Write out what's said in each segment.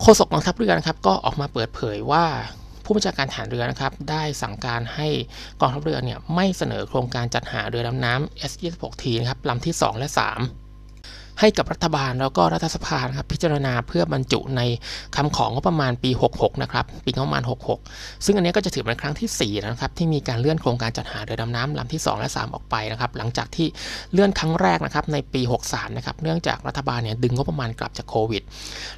โฆษกกองทัพเรือนะครับก็ออกมาเปิดเผยว่าผู้บัญชาการฐานเรือนะครับได้สั่งการให้กองทัพเรือเนี่ยไม่เสนอโครงการจัดหาเรือดำน้ำ S26T นะครับลำที่ 2 และ 3 ให้กับรัฐบาลแล้วก็รัฐสภาครับพิจารณาเพื่อบรรจุในคำของงบประมาณปี 66 นะครับปีงบประมาณ 66 ซึ่งอันนี้ก็จะถือเป็นครั้งที่ 4 นะครับ ที่มีการเลื่อนโครงการจัดหาเรือดำน้ำลำที่ 2 และ 3 ออกไปนะครับ หลังจากที่เลื่อนครั้งแรกนะครับในปี 63 นะครับ เนื่องจากรัฐบาลเนี่ยดึงงบประมาณกลับจากโควิด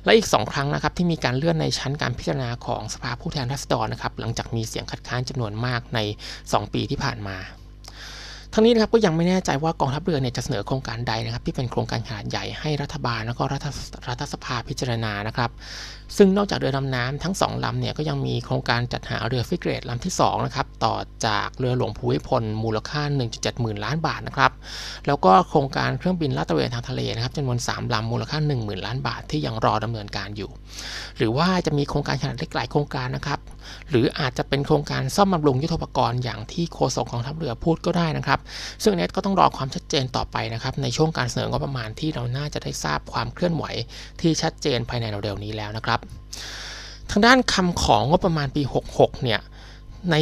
และอีก 2 ครั้งนะครับที่มีการเลื่อนในชั้นการพิจารณาของสภาผู้แทนราษฎรนะครับ หลังจากมีเสียงคัดค้านจำนวนมากใน 2 ปีที่ผ่านมา ทั้งนี้นะครับก็ยังไม่แน่ใจว่ากองทัพเรือเนี่ยจะเสนอโครงการใดนะครับ ที่เป็นโครงการขนาดใหญ่ให้รัฐบาลแล้วก็รัฐรัฐสภาพิจารณานะครับ ซึ่งนอกจากเรือดำน้ำทั้ง 2ลำเนี่ยก็ยังมีโครงการจัดหาเรือฟิเกรตลำที่2นะครับต่อจากเรือหลวงภูมิพลมูลค่า 1.7หมื่นล้านบาทนะครับแล้วก็โครงการเครื่องบินลาดตระเวนทางทะเลนะครับจำนวน 3ลำมูลค่า 1 0,000 ล้านบาทที่ยังรอดำเนินการอยู่ หรือว่าจะมีโครงการขนาดเล็กหลายโครงการนะครับหรืออาจจะเป็นโครงการซ่อมบำรุงยุทโธปกรณ์อย่างที่โฆษกของทัพเรือพูดก็ได้นะครับ ซึ่งอันนี้ก็ต้องรอความชัดเจนต่อไปนะครับในช่วงการเสนองบประมาณที่เราน่าจะได้ทราบความเคลื่อนไหวที่ชัดเจนภายในเร็วๆนี้แล้วนะครับทางด้านคำของงบประมาณปี 66 เนี่ย ใน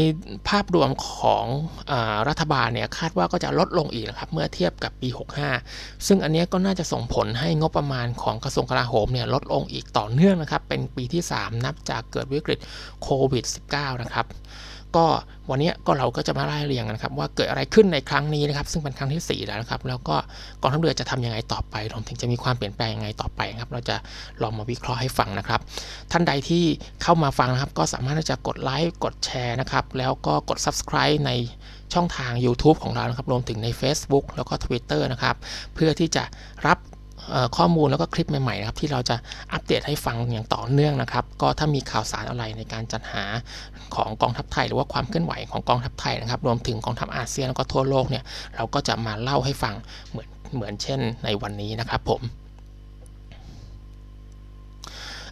ภาพรวมของอรัฐบาลเนี่ยคาดว่าก็จะลดลงอีกนะครับเมื่อเทียบกับปี 65 ซึ่งอันนี้ก็น่าจะส่งผลให้งบประมาณของกระทรวงกลาโหมเนี่ยลดลงอีกต่อเนื่องนะครับ เป็นปีที่ 3 นับจากเกิดวิกฤตโควิด -19 นะครับก็วันนี้ก็เราก็จะมาไล่เรียงกันครับ ว่าเกิดอะไรขึ้นในครั้งนี้นะครับ ซึ่งเป็นครั้งที่ 4 แล้วนะครับ แล้วก็กองทัพเรือจะทํำยังไงต่อไปรวมถึงจะมีความเปลี่ยนแปลงยังไงต่อไปครับ เราจะลองมาวิเคราะห์ให้ฟังนะครับ ท่านใดที่เข้ามาฟังนะครับ ก็สามารถที่จะกดไลค์กดแชร์นะครับครับ แล้วก็กด subscribe ในช่องทาง YouTube ของเรานะครับ รวมถึงใน Facebook แล้วก็ Twitter นะครับ เพื่อที่จะรับข้อมูลแล้วก็คลิปใหม่ๆนะครับที่เราจะอัปเดตให้ฟังอย่างต่อเนื่องนะครับ ก็ถ้ามีข่าวสารอะไรในการจัดหาของกองทัพไทย หรือว่าความเคลื่อนไหวของกองทัพไทยนะครับ รวมถึงกองทัพอาเซียนแล้วก็ทั่วโลกเนี่ยเราก็จะมาเล่าให้ฟังเหมือนเหมือนเช่นในวันนี้นะครับผม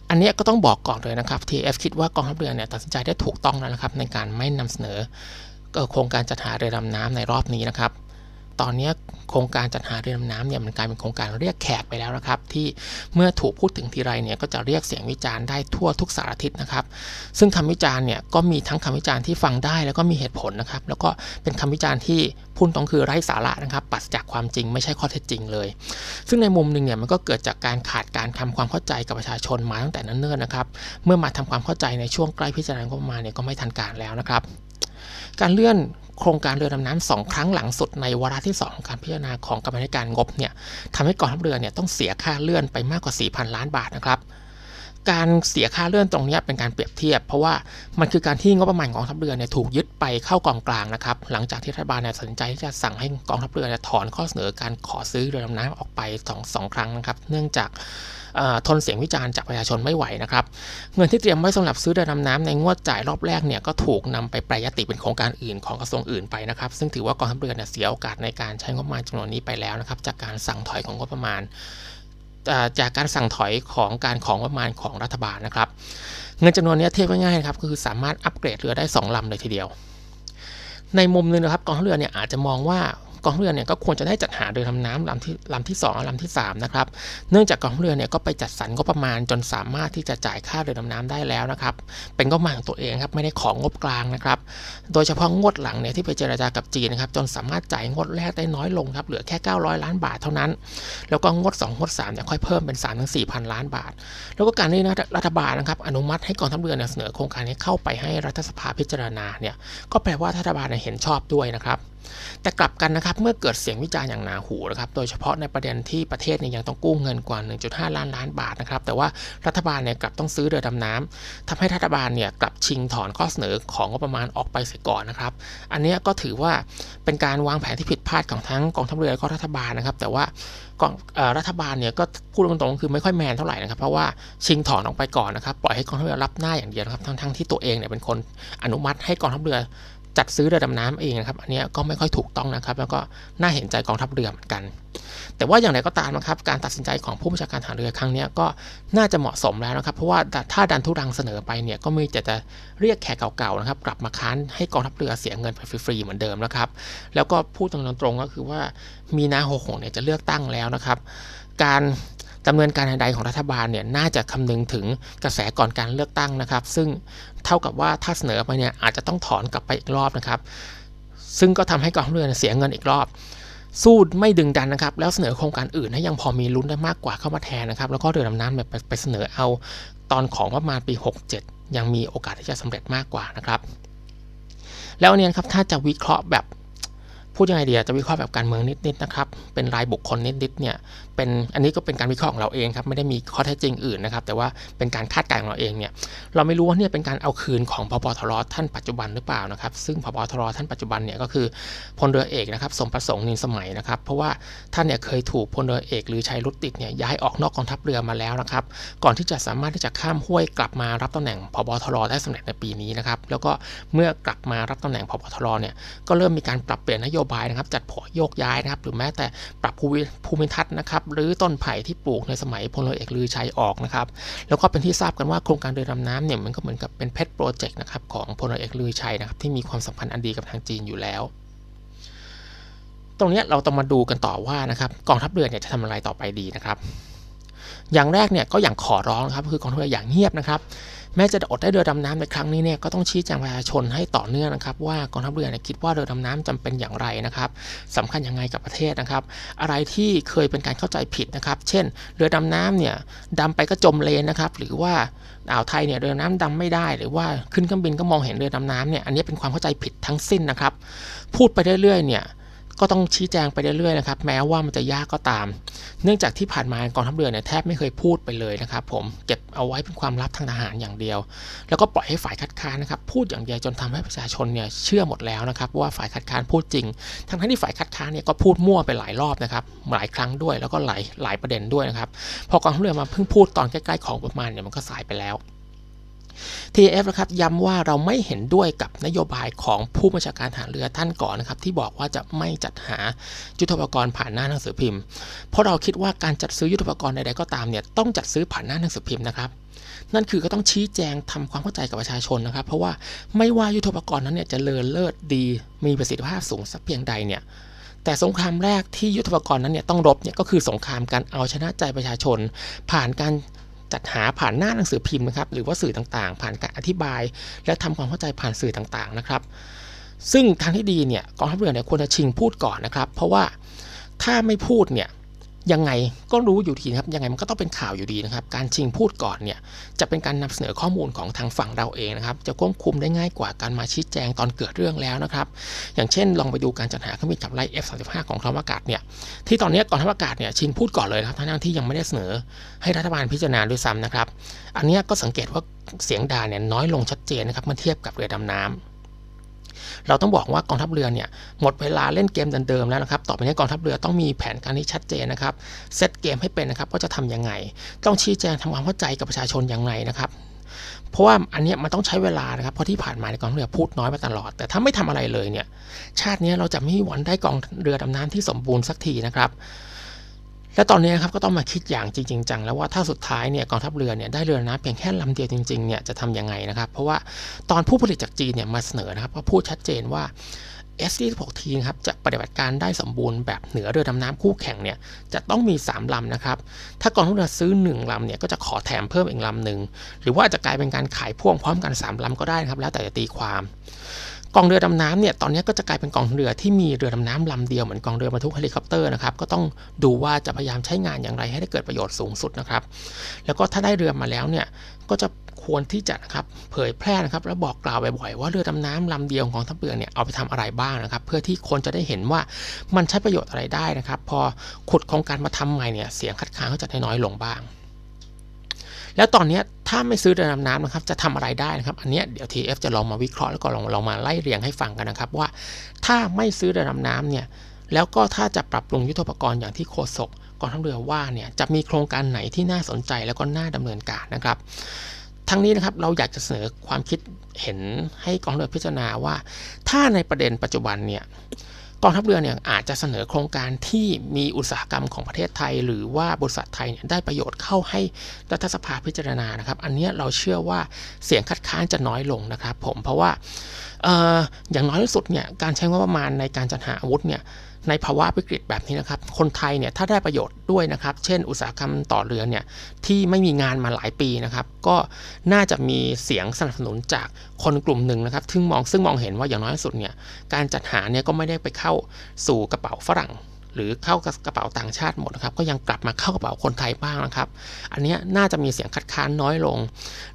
อันนี้ก็ต้องบอกก่อนเลยนะครับ TF คิดว่ากองทัพเรือเนี่ยตัดสินใจได้ถูกต้องแล้วนะครับ ในการไม่นำเสนอโครงการจัดหาเรือดำน้ำในรอบนี้นะครับ ตอนนี้โครงการจัดหาเรือดำน้ำเนี่ยมันกลายเป็นโครงการเรียกแขกไปแล้วนะครับ ที่เมื่อถูกพูดถึงทีไรเนี่ยก็จะเรียกเสียงวิจารณ์ได้ทั่วทุกสารทิศนะครับ ซึ่งคำวิจารณ์เนี่ยก็มีทั้งคำวิจารณ์ที่ฟังได้แล้วก็มีเหตุผลนะครับ แล้วก็เป็นคำวิจารณ์ที่พูดตรงคือไร้สาระนะครับปัสจากความจริงไม่ใช่ข้อเท็จจริงเลย ซึ่งในมุมหนึ่งเนี่ยมันก็เกิดจากการขาด การทำความเข้าใจกับประชาชนมาตั้งแต่นั้นเนิ่นนะครับ เมื่อมาทำความเข้าใจในช่วงใกล้พิจารณางบประมาณเนี่ยก็ไม่ทันการแล้วนะครับ การเลื่อนโครงการเรือดำน้ำสองครั้งหลังสุดในวาระที่ 2 ของการพิจารณาของกรรมธิการงบเนี่ยทำให้กองทัพเรือเนี่ยต้องเสียค่าเลื่อนไปมากกว่า 4,000 ล้านบาทนะครับ การเสียค่าเลื่อนตรงนี้เป็นการเปรียบเทียบ เพราะว่ามันคือการที่งบประมาณของทัพเรือเนี่ยถูกยึดไปเข้ากองกลางนะครับ หลังจากที่รัฐบาลเนี่ยตัดสินใจที่จะสั่งให้กองทัพเรือเนี่ยถอนข้อเสนอการขอซื้อเรือดำน้ำออกไปสองสองครั้งนะครับ เนื่องจากทนเสียงวิจารณ์จากประชาชนไม่ไหวนะครับ เงินที่เตรียมไว้สำหรับซื้อเรือดำน้ำในงวดจ่ายรอบแรกเนี่ยก็ถูกนำไปแปรยติเป็นโครงการอื่นของกระทรวงอื่นไปนะครับ ซึ่งถือว่ากองทัพเรือเนี่ยเสียโอกาสในการใช้งบประมาณจำนวนนี้ไปแล้วนะครับจากการสั่งถอยของงบประมาณ จากการสั่งถอยของการของประมาณของรัฐบาลนะครับ เงินจำนวนนี้เทียบง่ายๆครับคือสามารถอัปเกรดเรือได้ 2 ลำเลยทีเดียว ในมุมนึงนะครับกองทัพเรือเนี่ยอาจจะมองว่า กองทัพเรือเนี่ยก็ควรจะได้จัดหาเรือดำน้ำลำที่ลำที่2และลำที่3นะครับเนื่องจากกองทัพเรือเนี่ยก็ไปจัดสรรงบประมาณจนสามารถที่จะจ่ายค่าเรือดำน้ำได้แล้วนะครับเป็นงบประมาณของตัวเองครับไม่ได้ของงบกลางนะครับโดยเฉพาะงวดหลังเนี่ยที่ไปเจรจากับจีนนะครับจนสามารถจ่ายงวดแรกได้น้อยลงครับเหลือแค่ 900 ล้านบาทเท่านั้น แล้วก็งวด2งวด3เนี่ยค่อยเพิ่มเป็น3ถึง4พันล้านบาท แล้วก็การที่รัฐบาลนะครับอนุมัติให้กองทัพเรือเนี่ยเสนอโครงการนี้เข้าไปให้รัฐสภาพิจารณาเนี่ยก็แปลว่ารัฐบาลเห็นชอบด้วยนะครับ แต่กลับกันนะครับเมื่อเกิดเสียงวิจารณ์อย่างหนาหูนะครับโดยเฉพาะในประเด็นที่ประเทศเนี่ยยังต้องกู้เงินกว่า 1.5 ล้านล้านบาทนะครับแต่ว่ารัฐบาลเนี่ยกลับต้องซื้อเรือดำน้ำทำให้รัฐบาลเนี่ยกลับชิงถอนข้อเสนอของงบประมาณออกไปเสียก่อนนะครับอันนี้ก็ถือว่าเป็นการวางแผนที่ผิดพลาดของทั้งกองทัพเรือและก็รัฐบาลนะครับ แต่ว่ากองรัฐบาลเนี่ยก็พูดตรงๆคือไม่ค่อยแมนเท่าไหร่นะครับเพราะว่าชิงถอนออกไปก่อนนะครับปล่อยให้กองทัพเรือรับหน้าอย่างเดียวนะครับทั้งๆที่ตัวเองเนี่ยเป็นคนอนุมัติให้กองทัพเรือ จัดซื้อเรือดำน้ำเองนะครับ อันนี้ก็ไม่ค่อยถูกต้องนะครับ แล้วก็น่าเห็นใจกองทัพเรือเหมือนกัน แต่ว่าอย่างไรก็ตามนะครับ การตัดสินใจของผู้บัญชาการทหารเรือครั้งนี้ก็น่าจะเหมาะสมแล้วนะครับ เพราะว่าถ้าดันทุรังเสนอไปเนี่ยก็มีแต่จะเรียกแขกเก่าๆนะครับ กลับมาค้านให้กองทัพเรือเสียเงินไปฟรีๆเหมือนเดิมนะครับ แล้วก็พูดตรงๆก็คือว่ามีนาหกหกเนี่ยจะเลือกตั้งแล้วนะครับ การดำเนินการใดๆของรัฐบาลเนี่ยน่าจะคำนึงถึงกระแสก่อนการเลือกตั้งนะครับ ซึ่ง เท่ากับว่าถ้าเสนอไปเนี่ยอาจจะต้องถอนกลับไปอีกรอบนะครับ ซึ่งก็ทำให้กองทัพเรือเสียเงินอีกรอบ สู้ไม่ดึงดันนะครับ แล้วเสนอโครงการอื่นให้ยังพอมีลุ้นได้มากกว่าเข้ามาแทนนะครับ แล้วก็เรือดำน้ำแบบไปเสนอเอาตอนของประมาณปี 67 ยังมีโอกาสที่จะสำเร็จมากกว่านะครับ แล้วเนี่ยครับถ้าจะวิเคราะห์แบบ พูดยังไงเดียจะวิเคราะห์แบบการเมืองนิดๆนะครับ เป็นรายบุคคลนิดๆเนี่ย เป็นอันนี้ก็เป็นการวิเคราะห์ของเราเองครับ ไม่ได้มีข้อเท็จจริงอื่นนะครับ แต่ว่าเป็นการคาดการณ์ของเราเองเนี่ย เราไม่รู้ว่าเนี่ยเป็นการเอาคืนของพบทรท่านปัจจุบันหรือเปล่านะครับ ซึ่งพบทรท่านปัจจุบันเนี่ยก็คือพลเรือเอกนะครับ สมประสงค์นินสมัยนะครับ เพราะว่าท่านเนี่ยเคยถูกพลเรือเอกหรือชัยรุตติดเนี่ยย้ายออกนอกกองทัพเรือมาแล้วนะครับ ก่อนที่จะสามารถที่จะข้ามห้วยกลับมารับตำแหน่งพบทรได้สำเร็จในปีนี้นะครับ แล้วก็เมื่อกลับมารับตำแหน่งพบทรเนี่ย ก็เริ่มมีการปรับเปลี่ยนนโยบายนะครับ จัดผอโยกย้ายนะครับ หรือแม้แต่ปรับภูมิทัศน์นะครับ หรือต้นไผ่ที่ปลูกในสมัยพลเอกลือชัยออกนะครับ แล้วก็เป็นที่ทราบกันว่าโครงการเรือดำน้ำเนี่ยมันก็เหมือนกับเป็นเพชรโปรเจกต์นะครับของพลเอเอกลือชัยนะครับที่มีความสัมพันธ์อันดีกับทางจีนอยู่แล้วตรงนี้เราต้องมาดูกันต่อว่านะครับกองทัพเรือเนี่ยจะทำอะไรต่อไปดีนะครับ อย่างแรกเนี่ยก็อย่างขอร้องครับคือกองทัพเรืออย่างเงียบนะครับแม้จะอดได้เรือดำน้ำในครั้งนี้เนี่ยก็ต้องชี้แจงประชาชนให้ต่อเนื่องนะครับ ว่ากองทัพเรือเนี่ยคิดว่าเรือดำน้ำจำเป็นอย่างไรนะครับสำคัญยังไงกับประเทศนะครับ อะไรที่เคยเป็นการเข้าใจผิดนะครับ เช่น เรือดำน้ำเนี่ยดำไปก็จมเลนนะครับ หรือว่าอ่าวไทยเนี่ยเรือน้ำดำไม่ได้ หรือว่าขึ้นเครื่องบินก็มองเห็นเรือดำน้ำเนี่ยอันนี้เป็นความเข้าใจผิดทั้งสิ้นนะครับ พูดไปเรื่อยๆเนี่ย ก็ต้องชี้แจงไปเรื่อยๆนะครับแม้ว่ามันจะยากก็ตาม เนื่องจากที่ผ่านมากองทัพเรือเนี่ยแทบไม่เคยพูดไปเลยนะครับผมเก็บเอาไว้เป็นความลับทางทหารอย่างเดียว แล้วก็ปล่อยให้ฝ่ายคัดค้านนะครับพูดอย่างเดียวจนทำให้ประชาชนเนี่ยเชื่อหมดแล้วนะครับว่าฝ่ายคัดค้านพูดจริง ทั้งที่ฝ่ายคัดค้านเนี่ยก็พูดมั่วไปหลายรอบนะครับหลายครั้งด้วยแล้วก็หลายหลายประเด็นด้วยนะครับพอกองทัพเรือมาเพิ่งพูดตอนใกล้ๆของประมาณเนี่ยมันก็สายไปแล้ว TF นะครับย้ำว่าเราไม่เห็นด้วยกับนโยบายของผู้บัญชาการฐานเรือท่านก่อนนะครับที่บอกว่าจะไม่จัดหายุทธปกรณ์ผ่านหน้าหนังสือพิมพ์ เพราะเราคิดว่าการจัดซื้อยุทธปกรณ์ใดๆก็ตามเนี่ยต้องจัดซื้อผ่านหน้าหนังสือพิมพ์นะครับนั่นคือก็ต้องชี้แจงทำความเข้าใจกับประชาชนนะครับ เพราะว่าไม่ว่ายุทธปกรณ์นั้นเนี่ยจะเลอเลิศดีมีประสิทธิภาพสูงสักเพียงใดเนี่ยแต่สงครามแรกที่ยุทธปกรณ์นั้นเนี่ยต้องรบเนี่ยก็คือสงครามการเอาชนะใจประชาชน ผ่านการ จัดหาผ่านหน้าหนังสือพิมพ์นะครับ หรือว่าสื่อต่างๆ ผ่านการอธิบาย และทำความเข้าใจผ่านสื่อต่างๆนะครับ ซึ่งทางที่ดีเนี่ยกองทัพเรือเนี่ยควรจะชิงพูดก่อนนะครับ เพราะว่าถ้าไม่พูดเนี่ย ยังไงก็รู้อยู่ทีนะครับยังไงมันก็ต้องเป็นข่าวอยู่ดีนะครับ การชิงพูดก่อนเนี่ยจะเป็นการนำเสนอข้อมูลของทางฝั่งเราเองนะครับ จะควบคุมได้ง่ายกว่าการมาชี้แจงตอนเกิดเรื่องแล้วนะครับ อย่างเช่น ลองไปดูการจัดหาเครื่องบินขับไล่ F35 ของกองทัพอากาศเนี่ยที่ตอนนี้กองทัพอากาศเนี่ยชิงพูดก่อนเลยครับทั้งที่ยังไม่ได้เสนอให้รัฐบาลพิจารณาด้วยซ้ำนะครับ อันนี้ก็สังเกตว่าเสียงด่าเนี่ยน้อยลงชัดเจนนะครับเมื่อเทียบกับเรือดำน้ำ เราต้องบอกว่ากองทัพเรือเนี่ยหมดเวลาเล่นเกมเดิมๆแล้วนะครับ ต่อไปนี้กองทัพเรือต้องมีแผนการที่ชัดเจนนะครับ เซตเกมให้เป็นนะครับว่าจะทํำยังไง ต้องชี้แจงทำความเข้าใจกับประชาชนอยังไงนะครับเพราะว่าอันนี้มันต้องใช้เวลานะครับเพราะที่ผ่านมาในกองทัพเรือพูดน้อยมาตลอด แต่ถ้าไม่ทำอะไรเลยเนี่ยชาตินี้เราจะไม่มีวันได้กองเรือดำน้ำที่สมบูรณ์สักทีนะครับ และตอนนี้ครับก็ต้องมาคิดอย่างจริงจังแล้วว่าถ้าสุดท้ายเนี่ยกองทัพเรือเนี่ยได้เรือน้ำเพียงแค่ลำเดียวจริงๆเนี่ยจะทํำยังไงนะครับเพราะว่าตอนผู้ผลิตจากจีนเนี่ยมาเสนอนะครับก็พูดชัดเจนว่า S26T ครับจะปฏิบัติการได้สมบูรณ์แบบเหนือเรือดำน้ำคู่แข่งเนี่ยจะต้องมี 3 ลำนะครับ ถ้ากองทัพเรือซื้อ 1 ลำเนี่ยก็จะขอแถมเพิ่มอีกลำหนึ่ง หรือว่าจะกลายเป็นการขายพ่วงพร้อมกัน 3 ลำก็ได้นะครับ แล้วแต่จะตีความ กองเรือดำน้ำเนี่ยตอนนี้ก็จะกลายเป็นกองเรือที่มีเรือดำน้ำลำเดียวเหมือนกองเรือบรรทุกเฮลิคอปเตอร์นะครับก็ต้องดูว่าจะพยายามใช้งานอย่างไรให้ได้เกิดประโยชน์สูงสุดนะครับ แล้วก็ถ้าได้เรือมาแล้วเนี่ยก็จะควรที่จะนะครับเผยแพร่นะครับแล้วบอกกล่าวบ่อยๆว่าเรือดำน้ำลำเดียวของทัพเรือเนี่ยเอาไปทำอะไรบ้างนะครับ เพื่อที่คนจะได้เห็นว่ามันใช้ประโยชน์อะไรได้นะครับ พอขุดโครงการมาทำใหม่เนี่ยเสียงคัดค้านก็จะน้อยลงบ้าง แล้วตอนนี้ถ้าไม่ซื้อเรือดำน้ำนะครับจะทำอะไรได้นะครับ อันนี้เดี๋ยว TF จะลองมาวิเคราะห์แล้วก็ลองลองมาไล่เรียงให้ฟังกันนะครับ ว่าถ้าไม่ซื้อเรือดำน้ำเนี่ยแล้วก็ถ้าจะปรับปรุงยุทธปกรณ์อย่างที่โฆษกกองทัพเรือว่าเนี่ยจะมีโครงการไหนที่น่าสนใจแล้วก็น่าดำเนินการนะครับ ทั้งนี้นะครับเราอยากจะเสนอความคิดเห็นให้กองเรือพิจารณาว่า ถ้าในประเด็นปัจจุบันเนี่ย กองทัพเรือเนี่ยอาจจะเสนอโครงการที่มีอุตสาหกรรมของประเทศไทย หรือว่าบริษัทไทยเนี่ยได้ประโยชน์เข้าให้รัฐสภาพิจารณานะครับ อันนี้เราเชื่อว่าเสียงคัดค้านจะน้อยลงนะครับ ผมเพราะว่าอย่างน้อยที่สุดเนี่ยการใช้งบประมาณในการจัดหาอาวุธเนี่ย ในภาวะวิกฤตแบบนี้นะครับ คนไทยเนี่ยถ้าได้ประโยชน์ด้วยนะครับ เช่น อุตสาหกรรมต่อเรือเนี่ยที่ไม่มีงานมาหลายปีนะครับ ก็น่าจะมีเสียงสนับสนุนจากคนกลุ่มหนึ่งนะครับซึ่งมองซึ่งมองเห็นว่าอย่างน้อยสุดเนี่ยการจัดหาเนี่ยก็ไม่ได้ไปเข้าสู่กระเป๋าฝรั่ง หรือเข้ากระเป๋าต่างชาติหมดนะครับก็ยังกลับมาเข้ากระเป๋าคนไทยบ้างนะครับ อันนี้น่าจะมีเสียงคัดค้านน้อยลง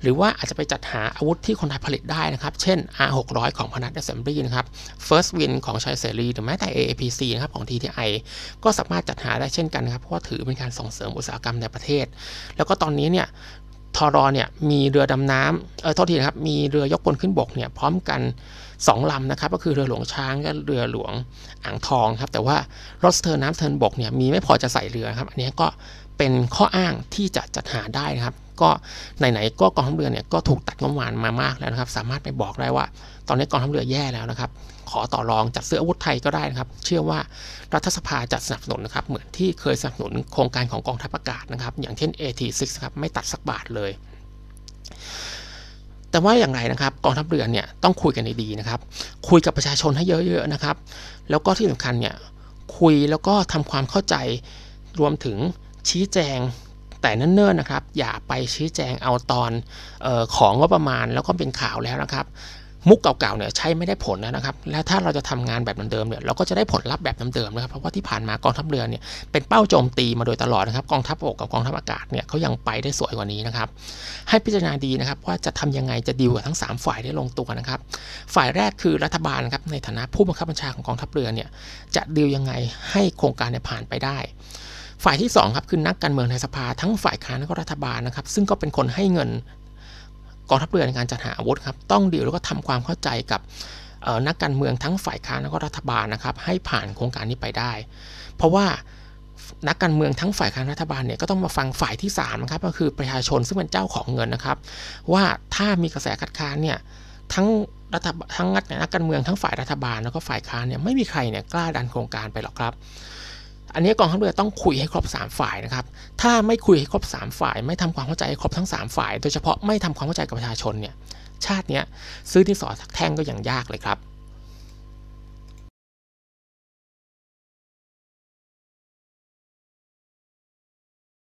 หรือว่าอาจจะไปจัดหาอาวุธที่คนไทยผลิตได้นะครับ เช่น R600 ของพนัท Assembly นะครับ First Win ของชัยเสรีหรือแม้แต่ AAPC นะครับของ TTI ก็สามารถจัดหาได้เช่นกันนะครับเพราะว่าถือเป็นการส่งเสริมอุตสาหกรรมในประเทศ แล้วก็ตอนนี้เนี่ย ทอรอเนี่ยมีเรือดำน้ำเออโทษทีนะครับมีเรือยกพลขึ้นบกเนี่ยพร้อมกัน 2ลำนะครับก็คือเรือหลวงช้างกับเรือหลวงอ่างทองครับแต่ว่ารถสเทิร์นน้ำสเทิร์นบกเนี่ยมีไม่พอจะใส่เรือครับอันนี้ก็เป็นข้ออ้างที่จะจัดหาได้นะครับ ก็ไหนๆก็กองทัพเรือเนี่ยก็ถูกตัดงบประมาณมามากแล้วนะครับ สามารถไปบอกได้ว่า ตอนนี้กองทัพเรือแย่แล้วนะครับ ขอต่อรองจัดซื้ออาวุธไทยก็ได้นะครับ เชื่อว่ารัฐสภาจะสนับสนุนนะครับ เหมือนที่เคยสนับสนุนโครงการของกองทัพอากาศนะครับ อย่างเช่น AT6 ครับไม่ตัดสักบาทเลยแต่ว่าอย่างไรนะครับกองทัพเรือเนี่ยต้องคุยกันดีๆนะครับ คุยกับประชาชนให้เยอะๆนะครับ แล้วก็ที่สำคัญเนี่ยคุยแล้วก็ทำความเข้าใจรวมถึงชี้แจง แต่เนิ่นๆนะครับ อย่าไปชี้แจงเอาตอนออของงบประมาณแล้วก็เป็นข่าวแล้วนะครับ มุกเก่าๆเนี่ยใช้ไม่ได้ผลแล้วนะครับ แล้วถ้าเราจะทำงานแบบเดิมๆเนี่ยเราก็จะได้ผลลัพธ์แบบเดิมๆนะครับ เพราะว่าที่ผ่านมากองทัพเรือเนี่ยเป็นเป้าโจมตีมาโดยตลอดนะครับ กองทัพบกกับกองทัพอากาศเนี่ยเขายังไปได้สวยกว่านี้นะครับ ให้พิจารณาดีนะครับว่าจะทำยังไงจะดีลกับทั้ง 3 ฝ่ายได้ลงตัวนะครับ ฝ่ายแรกคือรัฐบาลครับในฐานะผู้บังคับบัญชาของกองทัพเรือเนี่ยจะดีลยังไงให้โครงการเนี่ยผ่านไปได้ ฝ่ายที่2ครับคือนักการเมืองในสภาทั้งฝ่ายค้านและก็รัฐบาลนะครับ ซึ่งก็เป็นคนให้เงินกองทัพเรือในการจัดหาอาวุธครับต้องดีลแล้วก็ทำความเข้าใจกับนักการเมืองทั้งฝ่ายค้านและก็รัฐบาลนะครับ ให้ผ่านโครงการนี้ไปได้ เพราะว่านักการเมืองทั้งฝ่ายค้านรัฐบาลเนี่ยก็ต้องมาฟังฝ่ายที่3นะครับก็คือประชาชนซึ่งเป็นเจ้าของเงินนะครับ ว่าถ้ามีกระแสคัดค้านเนี่ยทั้งรัฐทั้งนักการเมืองทั้งฝ่ายรัฐบาลแล้วก็ฝ่ายค้านเนี่ยไม่มีใครเนี่ยกล้าดันโครงการไปหรอกครับ อันนี้กองทัพเรือต้องคุยให้ครบ 3 ฝ่ายนะครับ ถ้าไม่คุยให้ครบ 3 ฝ่าย ไม่ทำความเข้าใจให้ครบทั้ง 3 ฝ่าย โดยเฉพาะไม่ทำความเข้าใจกับประชาชนเนี่ย ชาติเนี้ยซื้อที่สอสักแท่งก็ยังยากเลยครับ